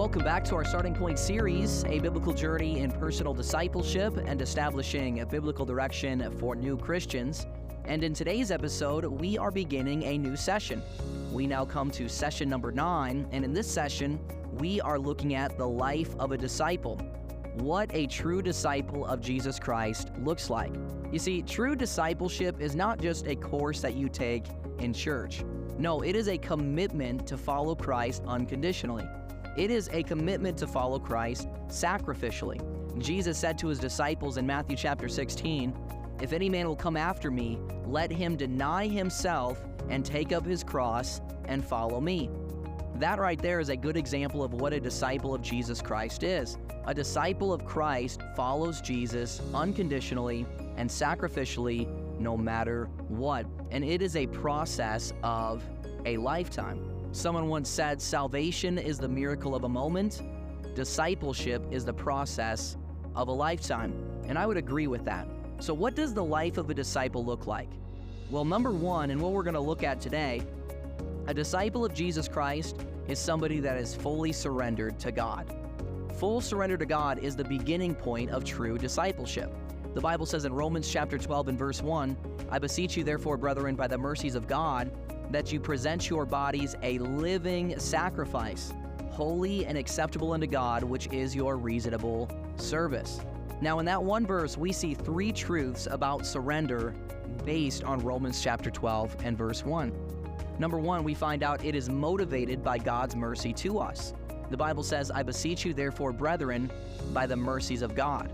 welcome back to our Starting Point series, a biblical journey in personal discipleship and establishing a biblical direction for new Christians. And in today's episode, we are beginning a new session. We now come to session number nine, and in this session, we are looking at the life of a disciple. What a true disciple of Jesus Christ looks like. You see, true discipleship is not just a course that you take in church. No, it is a commitment to follow Christ unconditionally. It is a commitment to follow Christ sacrificially. Jesus said to his disciples in Matthew chapter 16, If any man will come after me, let him deny himself and take up his cross and follow me. That right there is a good example of what a disciple of Jesus Christ is. A disciple of Christ follows Jesus unconditionally and sacrificially no matter what. And it is a process of a lifetime. Someone once said, Salvation is the miracle of a moment, discipleship is the process of a lifetime. And I would agree with that. So, what does the life of a disciple look like? Well, number one, and what we're going to look at today, a disciple of Jesus Christ is somebody that is fully surrendered to God. Full surrender to God is the beginning point of true discipleship. The Bible says in Romans chapter 12 and verse 1, I beseech you therefore, brethren, by the mercies of God, that you present your bodies a living sacrifice, holy and acceptable unto God, which is your reasonable service. Now, in that one verse, we see three truths about surrender based on Romans chapter 12 and verse 1. Number one, we find out it is motivated by God's mercy to us. The Bible says, I beseech you, therefore, brethren, by the mercies of God.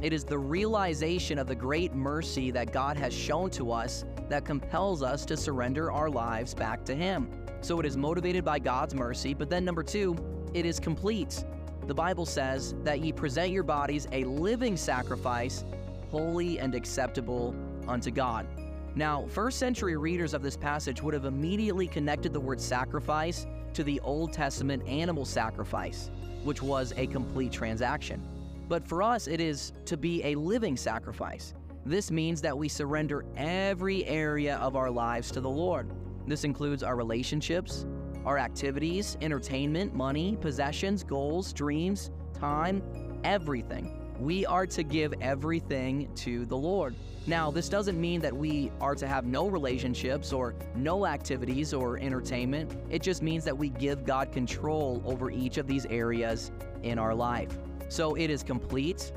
It is the realization of the great mercy that God has shown to us that compels us to surrender our lives back to Him. So it is motivated by God's mercy, but then number two, it is complete. The Bible says that ye present your bodies a living sacrifice, holy and acceptable unto God. Now, first century readers of this passage would have immediately connected the word sacrifice to the Old Testament animal sacrifice, which was a complete transaction. But for us, it is to be a living sacrifice. This means that we surrender every area of our lives to the Lord. This includes our relationships, our activities, entertainment, money, possessions, goals, dreams, time, everything. We are to give everything to the Lord. Now, this doesn't mean that we are to have no relationships or no activities or entertainment. It just means that we give God control over each of these areas in our life. So it is complete.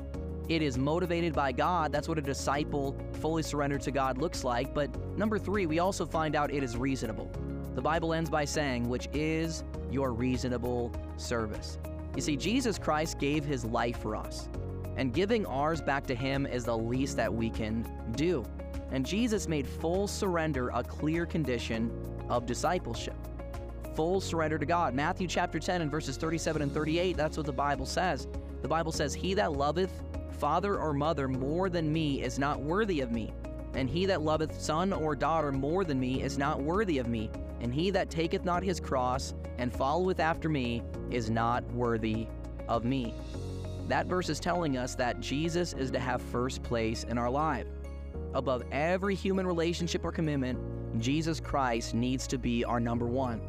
It is motivated by God. That's what a disciple fully surrendered to God looks like. But number three, we also find out it is reasonable. The Bible ends by saying, which is your reasonable service. You see, Jesus Christ gave his life for us, and giving ours back to him is the least that we can do. And Jesus made full surrender a clear condition of discipleship. Full surrender to God. Matthew chapter 10 and verses 37 and 38, that's what the Bible says. The Bible says, He that loveth father or mother more than me is not worthy of me. And he that loveth son or daughter more than me is not worthy of me. And he that taketh not his cross and followeth after me is not worthy of me. That verse is telling us that Jesus is to have first place in our life. Above every human relationship or commitment, Jesus Christ needs to be our number one.